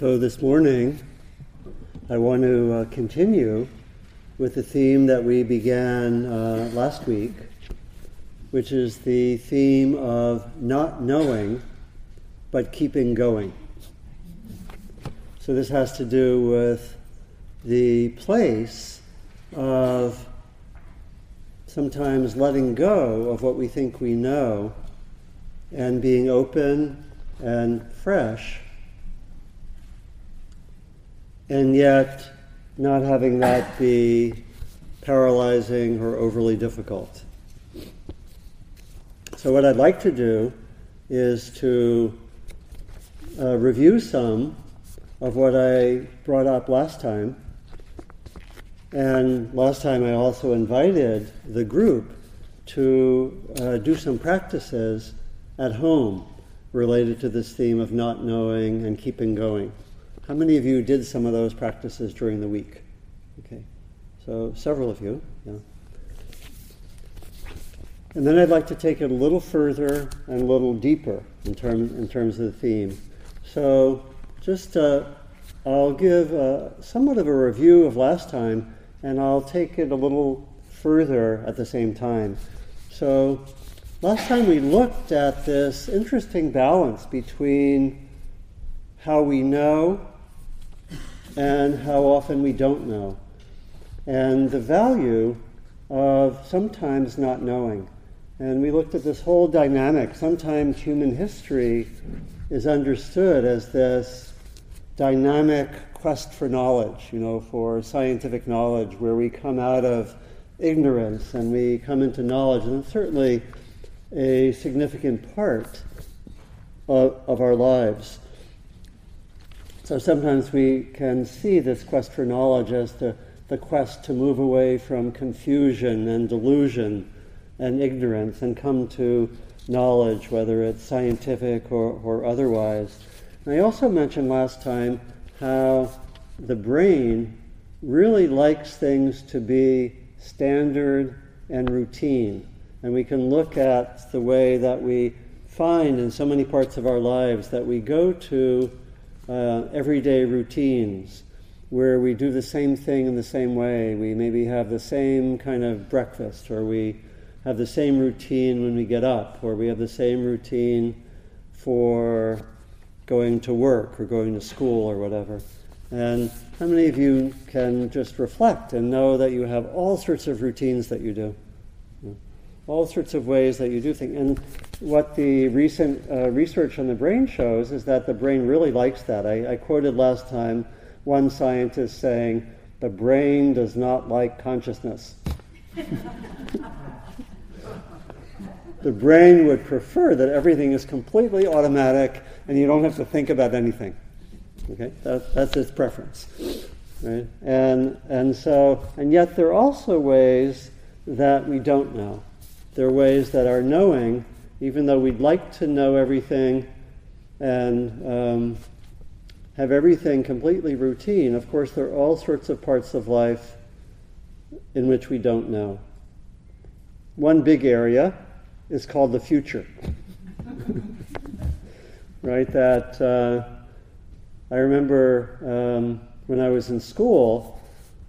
So this morning, I want to uh, continue with the theme that we began uh, last week, which is the theme of not knowing but keeping going. So this has to do with the place of sometimes letting go of what we think we know and being open and fresh and yet not having that be paralyzing or overly difficult. So, what I'd like to do is to uh, review some of what I brought up last time. And last time I also invited the group to uh, do some practices at home related to this theme of not knowing and keeping going. How many of you did some of those practices during the week? Okay, so several of you. Yeah. And then I'd like to take it a little further and a little deeper in, term, in terms of the theme. So just uh, I'll give uh, somewhat of a review of last time, and I'll take it a little further at the same time. So last time we looked at this interesting balance between how we know and how often we don't know, and the value of sometimes not knowing. And we looked at this whole dynamic. Sometimes human history is understood as this dynamic quest for knowledge, you know, for scientific knowledge, where we come out of ignorance and we come into knowledge. And it's certainly a significant part of, of our lives. So sometimes we can see this quest for knowledge as the, the quest to move away from confusion and delusion and ignorance and come to knowledge, whether it's scientific or, or otherwise. And I also mentioned last time how the brain really likes things to be standard and routine. And we can look at the way that we find in so many parts of our lives that we go to uh, everyday routines where we do the same thing in the same way. We maybe have the same kind of breakfast, or we have the same routine when we get up, or we have the same routine for going to work or going to school or whatever. And how many of you can just reflect and know that you have all sorts of routines that you do? All sorts of ways that you do things. And what the recent uh, research on the brain shows is that the brain really likes that. I, I quoted last time one scientist saying, the brain does not like consciousness. the brain would prefer that everything is completely automatic and you don't have to think about anything. Okay, that, that's its preference, right? And and so and yet there are also ways that we don't know. There are ways that our knowing even though we'd like to know everything and um, have everything completely routine, of course, there are all sorts of parts of life in which we don't know. One big area is called the future. right? That uh, I remember um, when I was in school,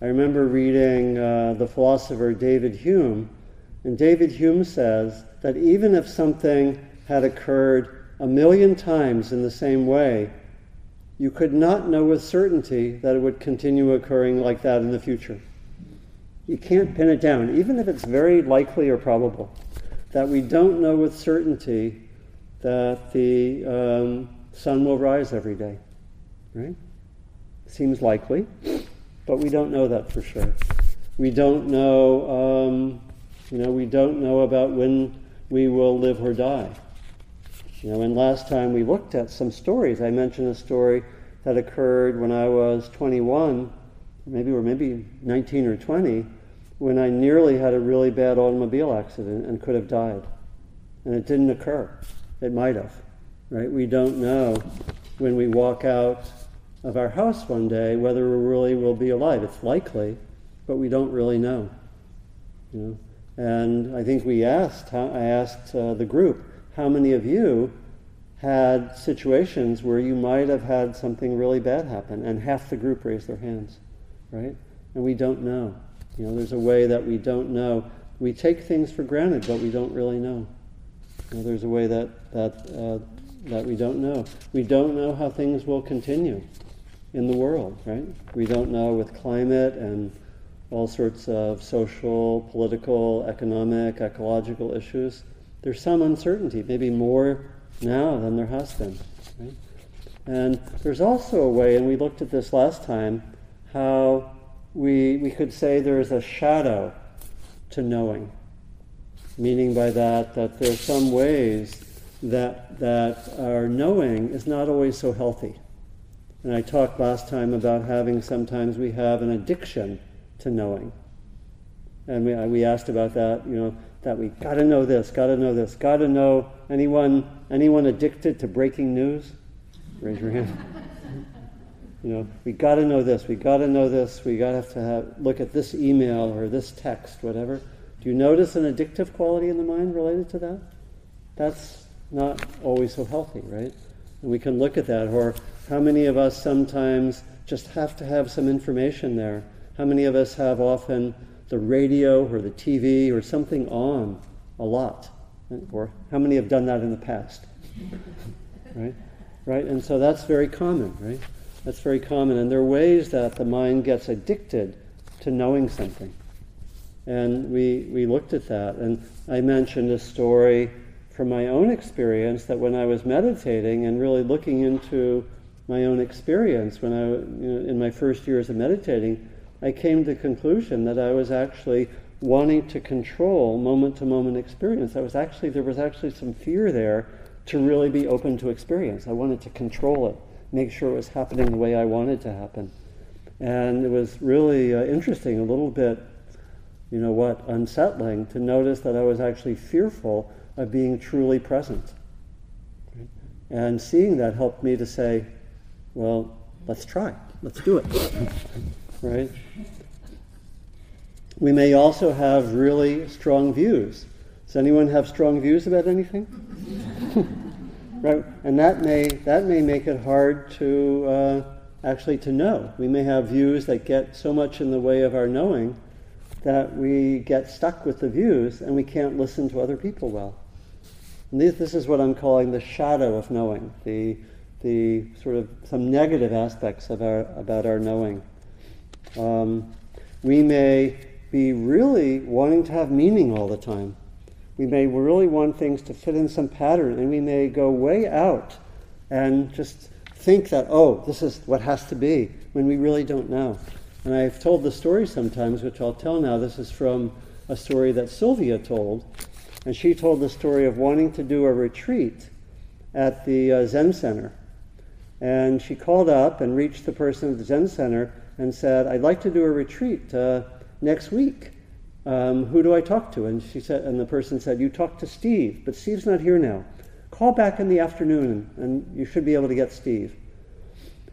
I remember reading uh, the philosopher David Hume, and David Hume says that even if something had occurred a million times in the same way, you could not know with certainty that it would continue occurring like that in the future. You can't pin it down, even if it's very likely or probable, that we don't know with certainty that the um, sun will rise every day. Right? Seems likely, but we don't know that for sure. We don't know, um, you know, we don't know about when we will live or die. You know, and last time we looked at some stories. I mentioned a story that occurred when I was 21, maybe or maybe 19 or 20, when I nearly had a really bad automobile accident and could have died. And it didn't occur. It might have, right? We don't know when we walk out of our house one day whether we really will be alive. It's likely, but we don't really know. You know? And I think we asked, I asked uh, the group, how many of you had situations where you might have had something really bad happen and half the group raised their hands, right? And we don't know. You know, there's a way that we don't know. We take things for granted, but we don't really know. You know, there's a way that, that, uh, that we don't know. We don't know how things will continue in the world, right? We don't know with climate and all sorts of social, political, economic, ecological issues. There's some uncertainty, maybe more now than there has been. Right? And there's also a way, and we looked at this last time, how we, we could say there's a shadow to knowing. Meaning by that, that there's some ways that, that our knowing is not always so healthy. And I talked last time about having sometimes we have an addiction to knowing. And we, uh, we asked about that, you know, that we got to know this, got to know this, got to know. Anyone, anyone addicted to breaking news? Raise your hand. you know, we got to know this, we got to know this, we got to have to have, look at this email or this text, whatever. Do you notice an addictive quality in the mind related to that? That's not always so healthy, right? And we can look at that. Or how many of us sometimes just have to have some information there how many of us have often the radio or the TV or something on a lot? Or how many have done that in the past? right? Right? And so that's very common, right? That's very common. And there are ways that the mind gets addicted to knowing something. And we, we looked at that. And I mentioned a story from my own experience that when I was meditating and really looking into my own experience when I, you know, in my first years of meditating, I came to the conclusion that I was actually wanting to control moment to moment experience. I was actually, there was actually some fear there to really be open to experience. I wanted to control it, make sure it was happening the way I wanted to happen. And it was really uh, interesting, a little bit, you know what, unsettling to notice that I was actually fearful of being truly present. And seeing that helped me to say, well, let's try, let's do it. right? We may also have really strong views. Does anyone have strong views about anything? right, and that may that may make it hard to uh, actually to know. We may have views that get so much in the way of our knowing that we get stuck with the views and we can't listen to other people well. And this, this is what I'm calling the shadow of knowing, the the sort of some negative aspects of our about our knowing. Um, we may be really wanting to have meaning all the time. We may really want things to fit in some pattern, and we may go way out and just think that, oh, this is what has to be, when we really don't know. And I've told the story sometimes, which I'll tell now. This is from a story that Sylvia told. And she told the story of wanting to do a retreat at the uh, Zen Center. And she called up and reached the person at the Zen Center and said, I'd like to do a retreat uh, next week. Um, who do I talk to? And she said, and the person said, You talk to Steve, but Steve's not here now. Call back in the afternoon, and you should be able to get Steve.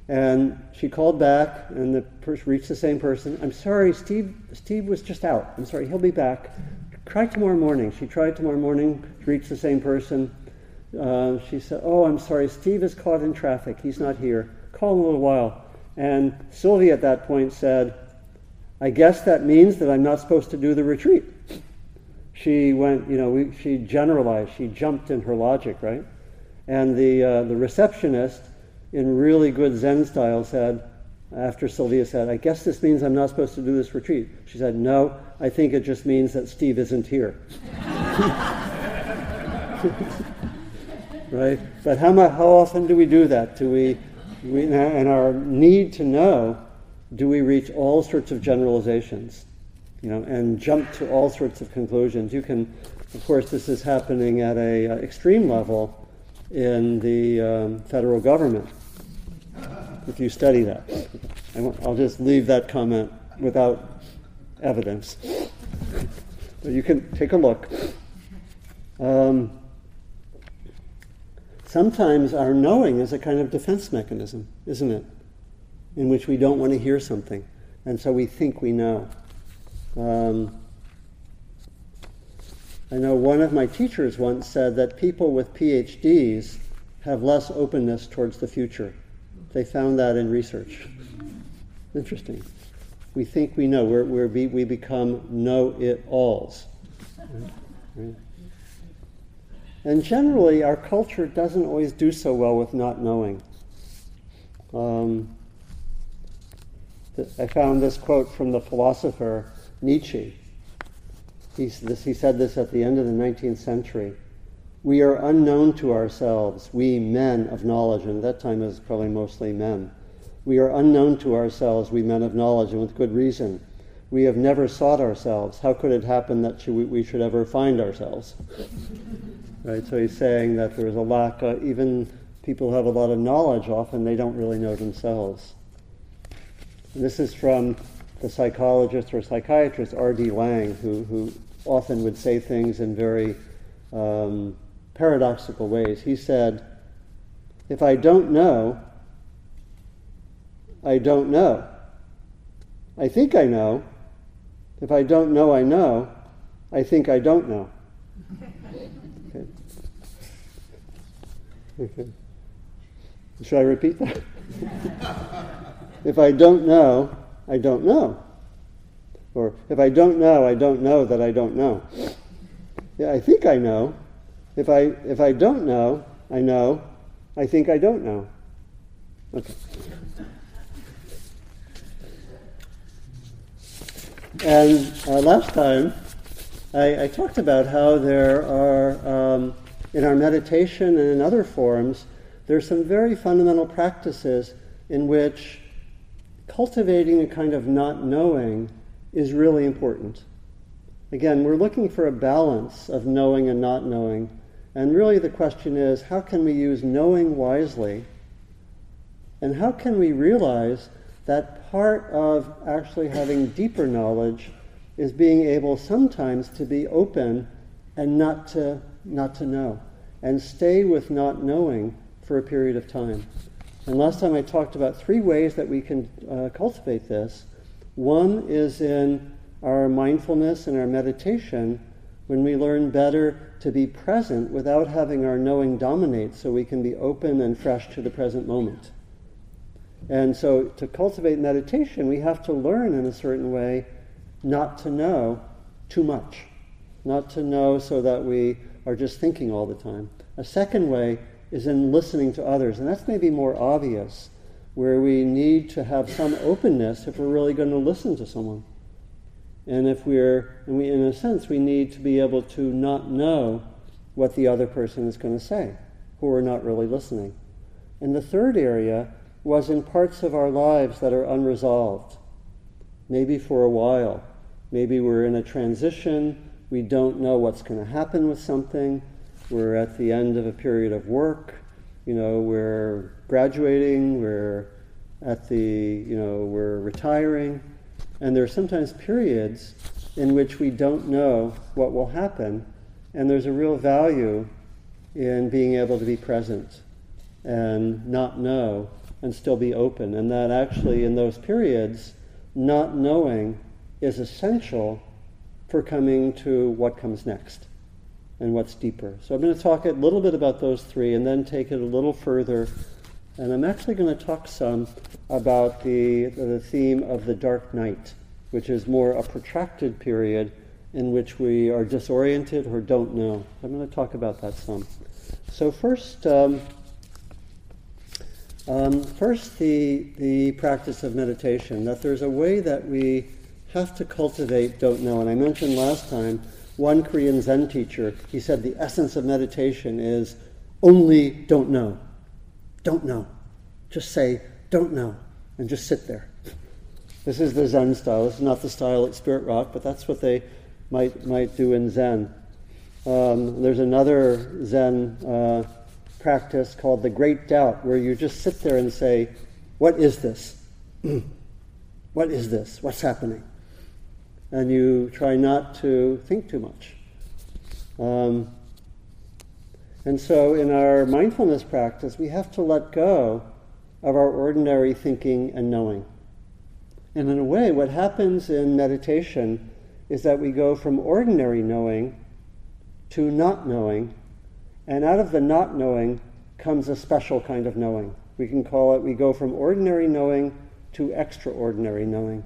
And she called back, and the person reached the same person. I'm sorry, Steve. Steve was just out. I'm sorry, he'll be back. Try tomorrow morning. She tried tomorrow morning, reached the same person. Uh, she said, "Oh, I'm sorry, Steve is caught in traffic. He's not here. Call in a little while." And Sylvia at that point said, I guess that means that I'm not supposed to do the retreat. She went, you know, we, she generalized, she jumped in her logic, right? And the, uh, the receptionist, in really good Zen style, said, after Sylvia said, I guess this means I'm not supposed to do this retreat. She said, No, I think it just means that Steve isn't here. right? But how, how often do we do that? Do we we, and our need to know, do we reach all sorts of generalizations, you know, and jump to all sorts of conclusions? You can, of course, this is happening at a uh, extreme level in the um, federal government. If you study that, I'll just leave that comment without evidence. But you can take a look. Um, sometimes our knowing is a kind of defense mechanism, isn't it? In which we don't want to hear something, and so we think we know. Um, I know one of my teachers once said that people with PhDs have less openness towards the future. They found that in research. Interesting. We think we know. We're, we're be, we become know it alls. Right? Right? And generally, our culture doesn't always do so well with not knowing. Um, I found this quote from the philosopher Nietzsche. He, this, he said this at the end of the 19th century. We are unknown to ourselves, we men of knowledge, and at that time it was probably mostly men. We are unknown to ourselves, we men of knowledge, and with good reason. We have never sought ourselves. How could it happen that we should ever find ourselves? right? So he's saying that there's a lack, of, even people who have a lot of knowledge, often they don't really know themselves. And this is from the psychologist or psychiatrist R.D. Laing, who, who often would say things in very um, paradoxical ways. He said, If I don't know, I don't know. I think I know. If I don't know, I know. I think I don't know. Okay. Should I repeat that? if I don't know, I don't know. Or if I don't know, I don't know that I don't know. Yeah, I think I know. If I if I don't know, I know. I think I don't know. Okay. And uh, last time, I, I, talked about how there are, um, in our meditation and in other forms, there's some very fundamental practices in which cultivating a kind of not knowing is really important. Again, we're looking for a balance of knowing and not knowing. And really the question is how can we use knowing wisely? And how can we realize that part of actually having deeper knowledge is being able sometimes to be open and not to, not to know, and stay with not knowing for a period of time. And last time I talked about three ways that we can uh, cultivate this. One is in our mindfulness and our meditation when we learn better to be present without having our knowing dominate so we can be open and fresh to the present moment. And so to cultivate meditation, we have to learn in a certain way not to know too much, not to know so that we are just thinking all the time. A second way is in listening to others. And that's maybe more obvious, where we need to have some openness if we're really going to listen to someone. And if we're, and we, in a sense, we need to be able to not know what the other person is going to say, who we're not really listening. And the third area was in parts of our lives that are unresolved, maybe for a while. Maybe we're in a transition, we don't know what's going to happen with something, we're at the end of a period of work. You know, we're graduating. We're at the, you know, we're retiring. And there are sometimes periods in which we don't know what will happen. And there's a real value in being able to be present and not know and still be open. And that actually, in those periods, not knowing is essential for coming to what comes next and what's deeper. So I'm going to talk a little bit about those three and then take it a little further. And I'm actually going to talk some about the, the theme of the dark night, which is more a protracted period in which we are disoriented or don't know. I'm going to talk about that some. So first, um, um, first the, the practice of meditation, that there's a way that we have to cultivate don't know. And I mentioned last time one Korean Zen teacher, he said the essence of meditation is only don't know. Don't know. Just say, don't know, and just sit there. This is the Zen style. This is not the style at Spirit Rock, but that's what they might, might do in Zen. Um, there's another Zen uh, practice called the Great Doubt, where you just sit there and say, What is this? what is this? What's happening? And you try not to think too much. Um, and so, in our mindfulness practice, we have to let go of our ordinary thinking and knowing. And in a way, what happens in meditation is that we go from ordinary knowing to not knowing, and out of the not knowing, comes a special kind of knowing. We can call it, we go from ordinary knowing to extraordinary knowing.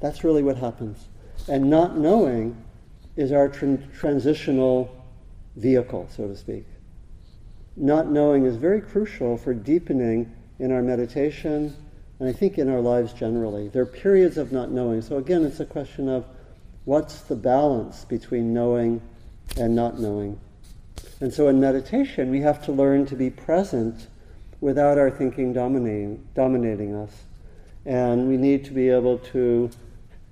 That's really what happens. And not knowing is our transitional vehicle, so to speak. Not knowing is very crucial for deepening in our meditation and I think in our lives generally. There are periods of not knowing. So again, it's a question of what's the balance between knowing and not knowing. And so in meditation, we have to learn to be present without our thinking dominating, dominating us. And we need to be able to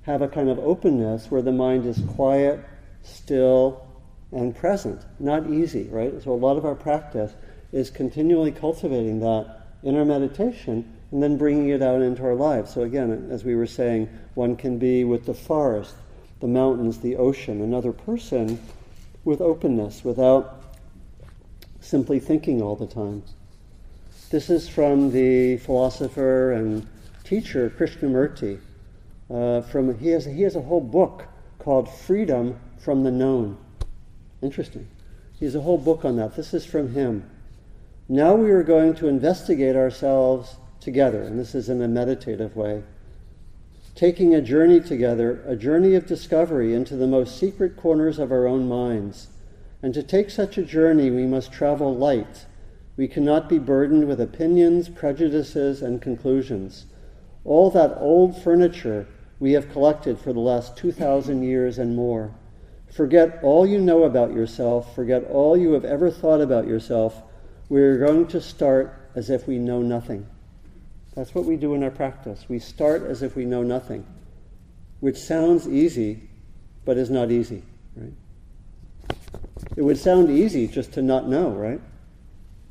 have a kind of openness where the mind is quiet, still, and present. Not easy, right? So a lot of our practice is continually cultivating that in our meditation and then bringing it out into our lives. So again, as we were saying, one can be with the forest, the mountains, the ocean, another person with openness without simply thinking all the time. This is from the philosopher and teacher Krishnamurti. Uh, from he has he has a whole book called Freedom from the Known. Interesting. He has a whole book on that. This is from him. Now we are going to investigate ourselves together, and this is in a meditative way. Taking a journey together, a journey of discovery into the most secret corners of our own minds. And to take such a journey, we must travel light. We cannot be burdened with opinions, prejudices, and conclusions. All that old furniture we have collected for the last 2,000 years and more. Forget all you know about yourself, forget all you have ever thought about yourself. We are going to start as if we know nothing. That's what we do in our practice. We start as if we know nothing, which sounds easy, but is not easy, right? It would sound easy just to not know, right?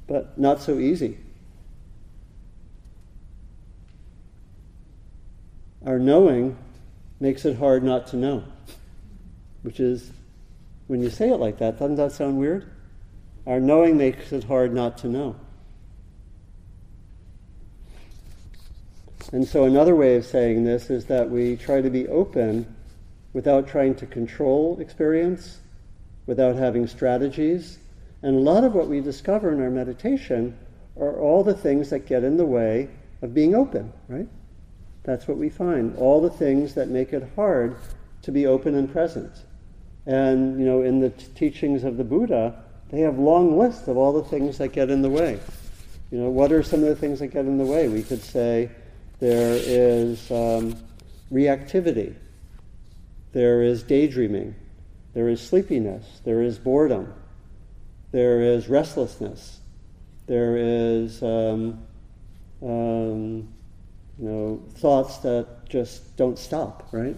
But not so easy. Our knowing makes it hard not to know, which is, when you say it like that, doesn't that sound weird? Our knowing makes it hard not to know. And so, another way of saying this is that we try to be open without trying to control experience, without having strategies. And a lot of what we discover in our meditation are all the things that get in the way of being open, right? That's what we find. All the things that make it hard to be open and present. And, you know, in the t- teachings of the Buddha, they have long lists of all the things that get in the way. You know, what are some of the things that get in the way? We could say there is um, reactivity, there is daydreaming, there is sleepiness, there is boredom, there is restlessness, there is um, um, you know, thoughts that just don't stop, right?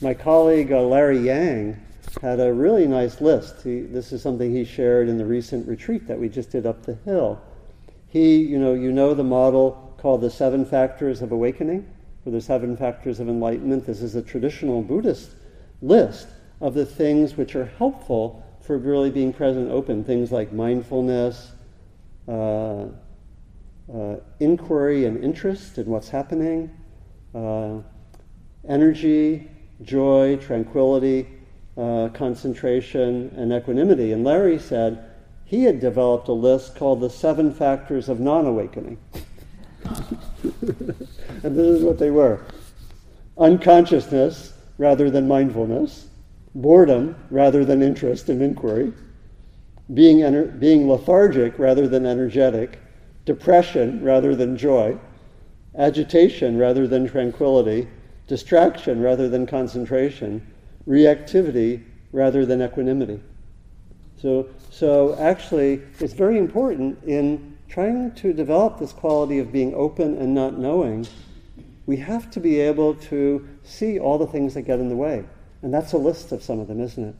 My colleague uh, Larry Yang had a really nice list. He, this is something he shared in the recent retreat that we just did up the hill. He, you know, you know the model called the seven factors of awakening, or the seven factors of enlightenment. This is a traditional Buddhist list of the things which are helpful for really being present open. Things like mindfulness, uh, uh, inquiry and interest in what's happening, uh, energy, joy, tranquility, uh, concentration, and equanimity. And Larry said he had developed a list called the seven factors of non awakening. and this is what they were unconsciousness rather than mindfulness, boredom rather than interest and inquiry, being, ener- being lethargic rather than energetic, depression rather than joy, agitation rather than tranquility, distraction rather than concentration, reactivity rather than equanimity. So, so actually, it's very important in trying to develop this quality of being open and not knowing. We have to be able to see all the things that get in the way. And that's a list of some of them, isn't it?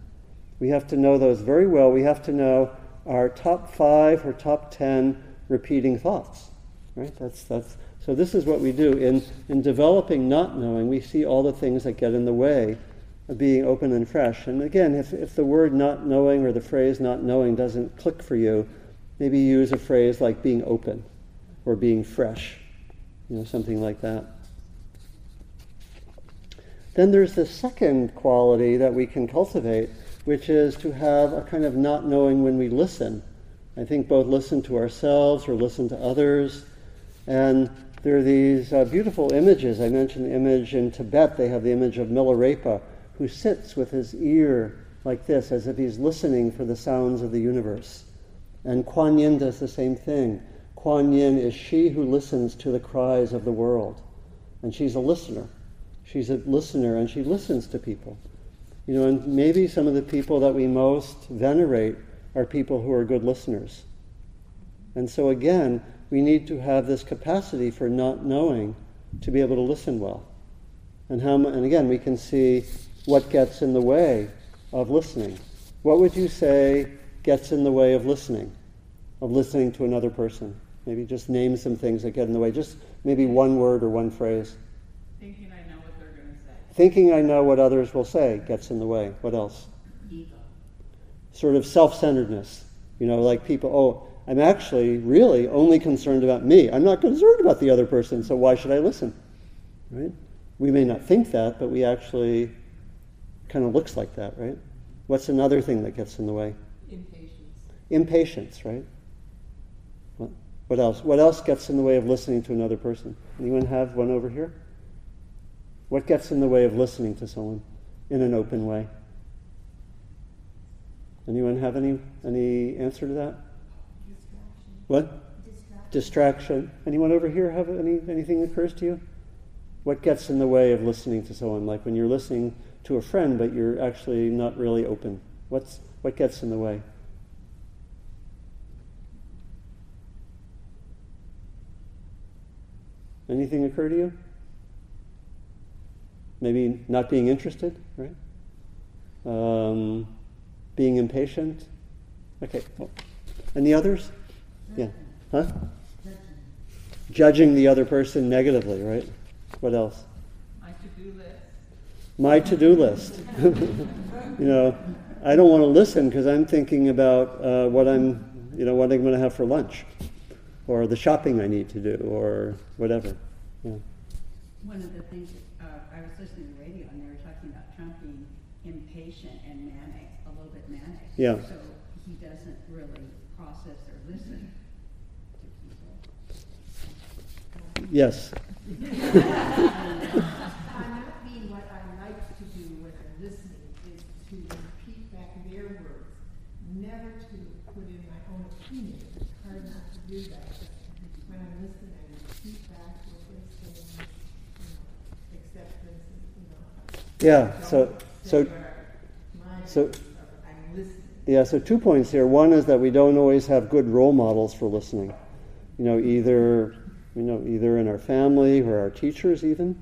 We have to know those very well. We have to know our top five or top ten repeating thoughts. Right? That's, that's, so this is what we do. In, in developing not knowing, we see all the things that get in the way of being open and fresh. And again, if, if the word not knowing or the phrase not knowing doesn't click for you, maybe use a phrase like being open or being fresh, you know, something like that. Then there's the second quality that we can cultivate, which is to have a kind of not knowing when we listen I think both listen to ourselves or listen to others. And there are these uh, beautiful images. I mentioned the image in Tibet. They have the image of Milarepa, who sits with his ear like this, as if he's listening for the sounds of the universe. And Kuan Yin does the same thing. Kuan Yin is she who listens to the cries of the world. And she's a listener. She's a listener and she listens to people. You know, and maybe some of the people that we most venerate are people who are good listeners. And so again, we need to have this capacity for not knowing to be able to listen well. And how and again, we can see what gets in the way of listening. What would you say gets in the way of listening? Of listening to another person? Maybe just name some things that get in the way. Just maybe one word or one phrase. Thinking I know what they're going to say. Thinking I know what others will say gets in the way. What else? Sort of self centeredness. You know, like people, oh, I'm actually really only concerned about me. I'm not concerned about the other person, so why should I listen? Right? We may not think that, but we actually kind of looks like that, right? What's another thing that gets in the way? Impatience. Impatience, right? What, what else? What else gets in the way of listening to another person? Anyone have one over here? What gets in the way of listening to someone in an open way? Anyone have any any answer to that? What? Distraction. Distraction. Anyone over here have any anything that occurs to you? What gets in the way of listening to someone? Like when you're listening to a friend, but you're actually not really open. What's what gets in the way? Anything occur to you? Maybe not being interested, right? Um, being impatient. Okay. Well, any others? Yeah. Huh? Judging the other person negatively, right? What else? My to-do list. My to-do list. you know, I don't want to listen because I'm thinking about uh, what I'm, you know, what I'm going to have for lunch, or the shopping I need to do, or whatever. Yeah. One of the things, uh, I was listening to the radio and they were talking about Trump being impatient and manic, a little bit manic. Yeah. So he doesn't really process or listen to people. Yes. By not being what I like to do when I'm listening is to repeat back their words, never to put in my own opinion. It's hard not to do that. But when I'm listening, I repeat back what they're saying, you know, acceptance, you know. Yeah. So, so, so- yeah. So two points here. One is that we don't always have good role models for listening. You know, either you know, either in our family or our teachers, even.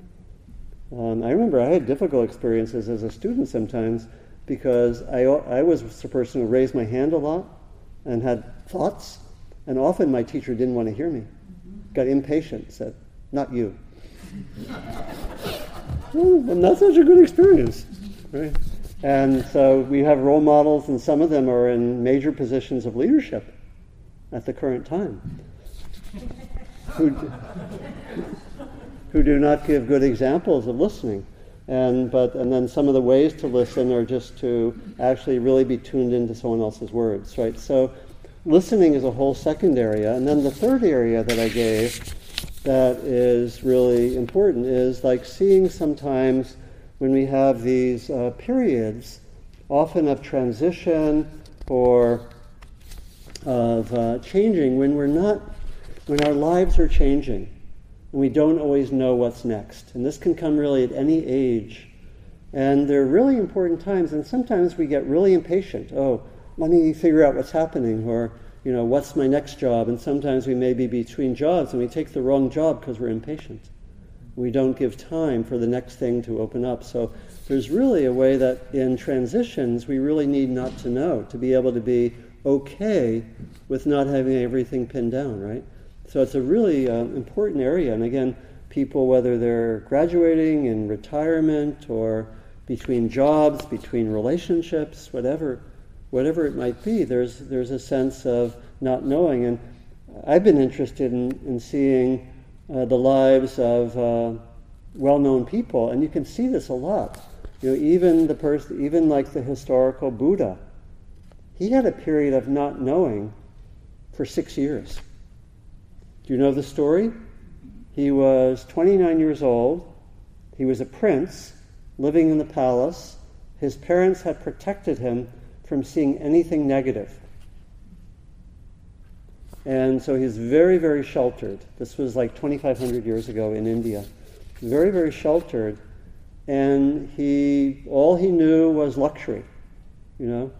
Um, I remember I had difficult experiences as a student sometimes because I, I was the person who raised my hand a lot and had thoughts, and often my teacher didn't want to hear me. Got impatient, said, "Not you." well, that's such a good experience, right? And so we have role models, and some of them are in major positions of leadership at the current time who, who do not give good examples of listening. And, but, and then some of the ways to listen are just to actually really be tuned into someone else's words, right? So listening is a whole second area. And then the third area that I gave that is really important is like seeing sometimes when we have these uh, periods, often of transition or of uh, changing, when we're not when our lives are changing and we don't always know what's next. And this can come really at any age. And they're really important times, and sometimes we get really impatient. Oh, let me figure out what's happening, or, you know, what's my next job? And sometimes we may be between jobs and we take the wrong job because we're impatient. We don't give time for the next thing to open up. So there's really a way that in transitions we really need not to know, to be able to be okay with not having everything pinned down, right? So it's a really uh, important area. And again, people, whether they're graduating in retirement or between jobs, between relationships, whatever, whatever it might be, there's, there's a sense of not knowing. And I've been interested in, in seeing uh, the lives of uh, well-known people, and you can see this a lot. You know, even the person, even like the historical Buddha, he had a period of not knowing for six years. Do you know the story? He was 29 years old. He was a prince living in the palace. His parents had protected him from seeing anything negative. And so he's very, very sheltered. This was like 2,500 years ago in India. Very, very sheltered. And he, all he knew was luxury, you know.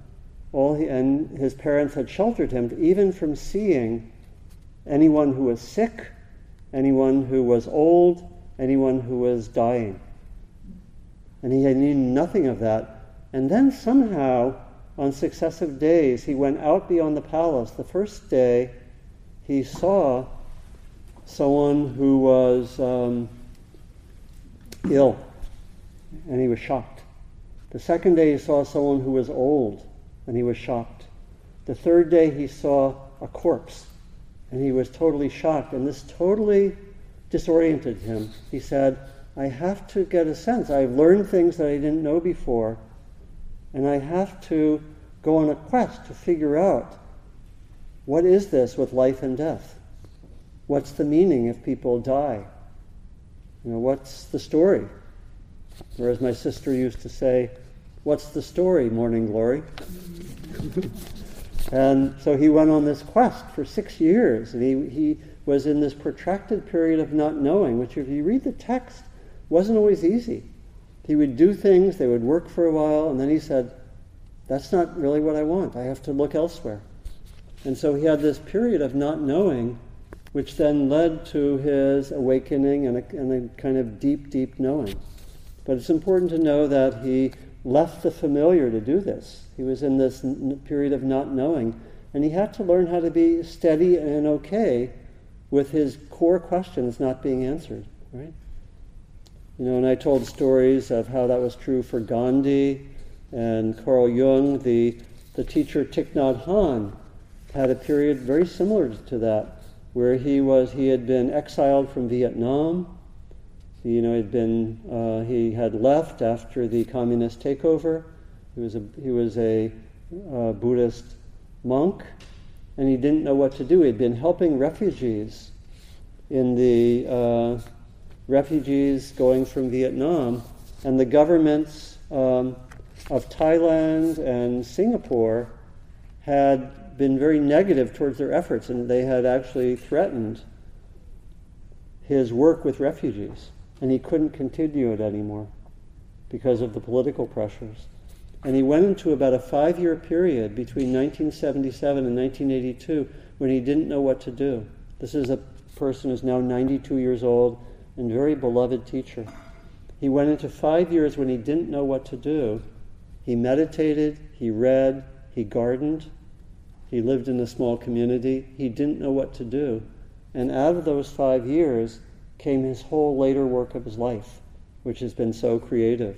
All he, and his parents had sheltered him even from seeing anyone who was sick, anyone who was old, anyone who was dying. And he had knew nothing of that. And then somehow, on successive days, he went out beyond the palace. The first day, he saw someone who was um, ill, and he was shocked. The second day, he saw someone who was old, and he was shocked. The third day, he saw a corpse, and he was totally shocked. And this totally disoriented him. He said, I have to get a sense. I've learned things that I didn't know before, and I have to go on a quest to figure out what is this with life and death? What's the meaning if people die? You know, what's the story? Or as my sister used to say, what's the story, Morning Glory? and so he went on this quest for six years, and he, he was in this protracted period of not knowing, which, if you read the text, wasn't always easy. He would do things, they would work for a while, and then he said, That's not really what I want. I have to look elsewhere. And so he had this period of not knowing, which then led to his awakening and a, and a kind of deep, deep knowing. But it's important to know that he left the familiar to do this. He was in this n- period of not knowing, and he had to learn how to be steady and okay with his core questions not being answered, right? You know, and I told stories of how that was true for Gandhi and Carl Jung, the, the teacher Thich Nhat Hanh had a period very similar to that, where he was he had been exiled from Vietnam. You know, he'd been uh, he had left after the communist takeover. He was a he was a uh, Buddhist monk, and he didn't know what to do. He'd been helping refugees in the uh, refugees going from Vietnam, and the governments um, of Thailand and Singapore had been very negative towards their efforts, and they had actually threatened his work with refugees, and he couldn't continue it anymore because of the political pressures. And he went into about a five year period between 1977 and 1982 when he didn't know what to do. This is a person who's now 92 years old and very beloved teacher. He went into five years when he didn't know what to do. He meditated, he read, he gardened, he lived in a small community. He didn't know what to do. And out of those five years came his whole later work of his life, which has been so creative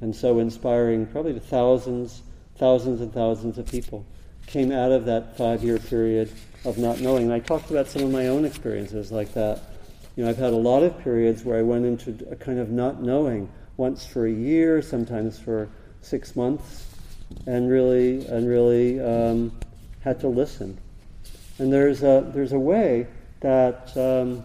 and so inspiring, probably to thousands, thousands and thousands of people, came out of that five year period of not knowing. And I talked about some of my own experiences like that. You know, I've had a lot of periods where I went into a kind of not knowing, once for a year, sometimes for six months, and really, and really um, had to listen. And there's a, there's a way that um,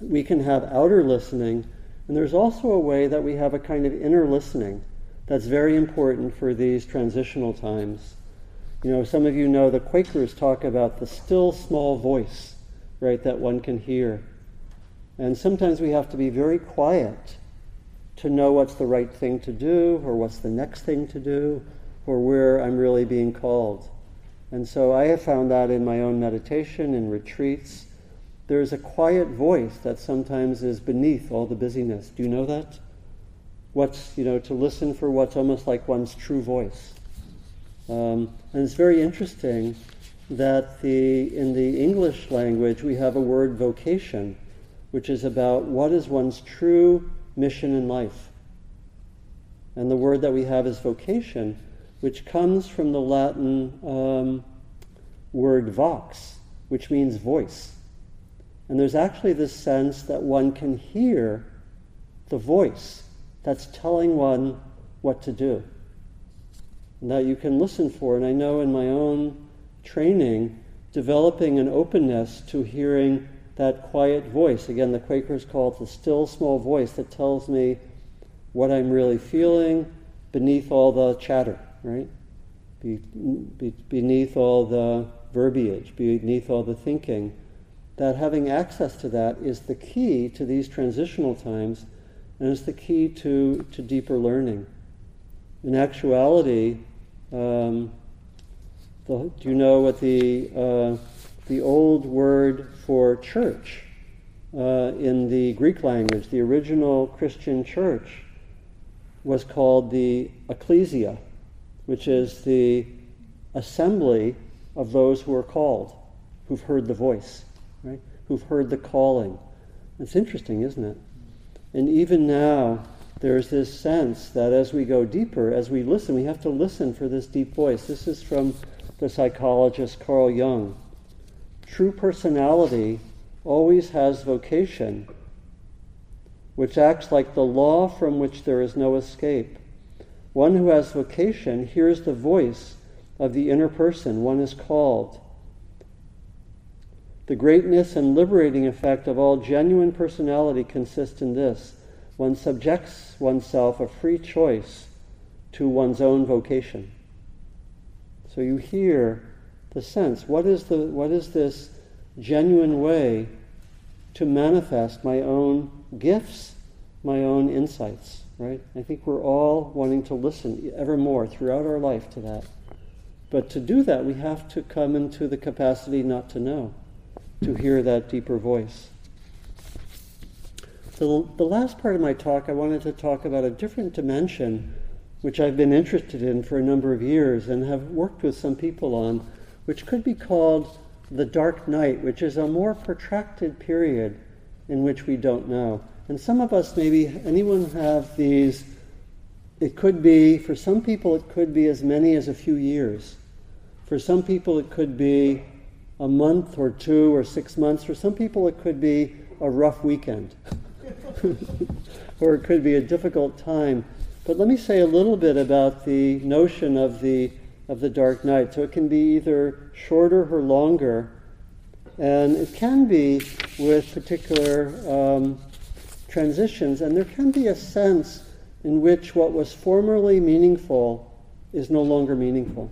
we can have outer listening, and there's also a way that we have a kind of inner listening that's very important for these transitional times. You know, some of you know the Quakers talk about the still small voice, right, that one can hear. And sometimes we have to be very quiet to know what's the right thing to do, or what's the next thing to do, or where I'm really being called. And so I have found that in my own meditation and retreats. There's a quiet voice that sometimes is beneath all the busyness. Do you know that? What's, you know, to listen for what's almost like one's true voice. Um, and it's very interesting that the, in the English language we have a word vocation, which is about what is one's true mission in life. And the word that we have is vocation, which comes from the Latin um, word vox, which means voice. And there's actually this sense that one can hear the voice that's telling one what to do. And that you can listen for. And I know in my own training developing an openness to hearing that quiet voice. Again, the Quakers call it the still small voice that tells me what I'm really feeling beneath all the chatter, right? Be, be, beneath all the verbiage, beneath all the thinking. That having access to that is the key to these transitional times and is the key to, to deeper learning. In actuality, um, the, do you know what the, uh, the old word for church uh, in the Greek language, the original Christian church, was called the ecclesia, which is the assembly of those who are called, who've heard the voice, right? Who've heard the calling. It's interesting, isn't it? And even now, there's this sense that as we go deeper, as we listen, we have to listen for this deep voice. This is from the psychologist Carl Jung. True personality always has vocation, which acts like the law from which there is no escape. One who has vocation hears the voice of the inner person one is called. The greatness and liberating effect of all genuine personality consists in this one subjects oneself a free choice to one's own vocation. So you hear the sense what is, the, what is this genuine way to manifest my own gifts, my own insights, right? I think we're all wanting to listen ever more throughout our life to that. But to do that, we have to come into the capacity not to know, to hear that deeper voice. So, the last part of my talk, I wanted to talk about a different dimension, which I've been interested in for a number of years and have worked with some people on, which could be called the dark night, which is a more protracted period in which we don't know. And some of us, maybe anyone have these, it could be, for some people, it could be as many as a few years. For some people, it could be a month or two or six months. For some people, it could be a rough weekend. or it could be a difficult time. But let me say a little bit about the notion of the, of the dark night. So it can be either shorter or longer, and it can be with particular um, transitions, and there can be a sense in which what was formerly meaningful is no longer meaningful.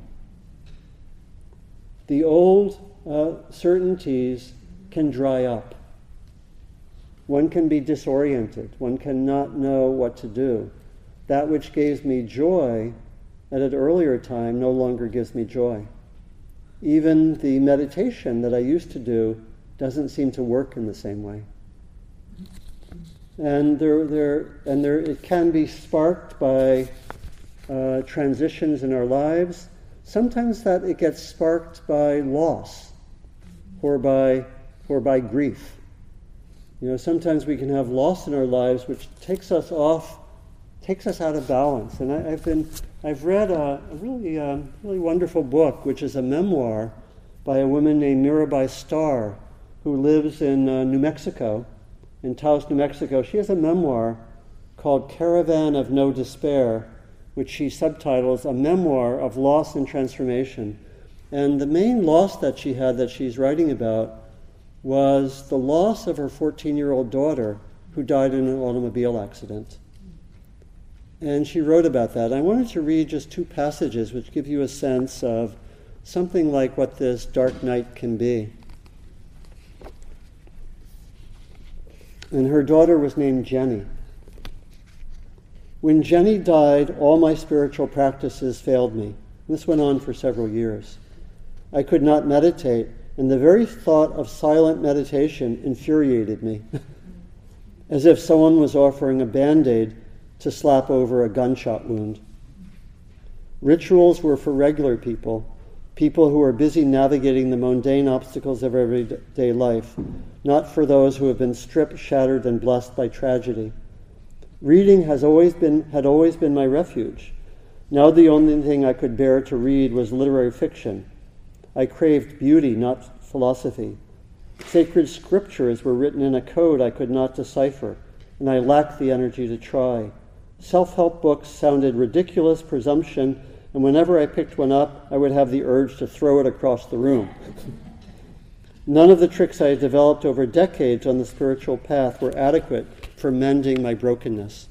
The old uh, certainties can dry up. One can be disoriented. One cannot know what to do. That which gave me joy at an earlier time no longer gives me joy. Even the meditation that I used to do doesn't seem to work in the same way. And there, there, and there, it can be sparked by uh, transitions in our lives. Sometimes that it gets sparked by loss or by, or by grief. You know, sometimes we can have loss in our lives which takes us off, takes us out of balance. And I, have been, I've read a, a really, um, really wonderful book, which is a memoir by a woman named Mirabai Starr, who lives in uh, New Mexico, in Taos, New Mexico. She has a memoir called Caravan of No Despair, which she subtitles A Memoir of Loss and Transformation. And the main loss that she had that she's writing about was the loss of her 14 year old daughter who died in an automobile accident. And she wrote about that. I wanted to read just two passages which give you a sense of something like what this dark night can be. And her daughter was named Jenny. When Jenny died, all my spiritual practices failed me. This went on for several years. I could not meditate and the very thought of silent meditation infuriated me, as if someone was offering a band aid to slap over a gunshot wound. Rituals were for regular people, people who are busy navigating the mundane obstacles of everyday life, not for those who have been stripped, shattered, and blessed by tragedy. Reading has always been, had always been my refuge. Now the only thing I could bear to read was literary fiction I craved beauty, not philosophy. Sacred scriptures were written in a code I could not decipher, and I lacked the energy to try. Self help books sounded ridiculous presumption, and whenever I picked one up, I would have the urge to throw it across the room. None of the tricks I had developed over decades on the spiritual path were adequate for mending my brokenness.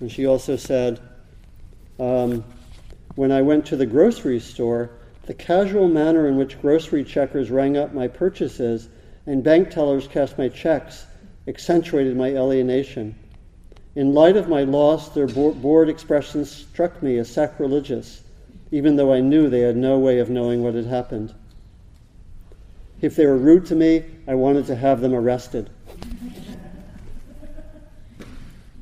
And she also said, um, when I went to the grocery store, the casual manner in which grocery checkers rang up my purchases and bank tellers cashed my checks accentuated my alienation. In light of my loss, their bored expressions struck me as sacrilegious, even though I knew they had no way of knowing what had happened. If they were rude to me, I wanted to have them arrested.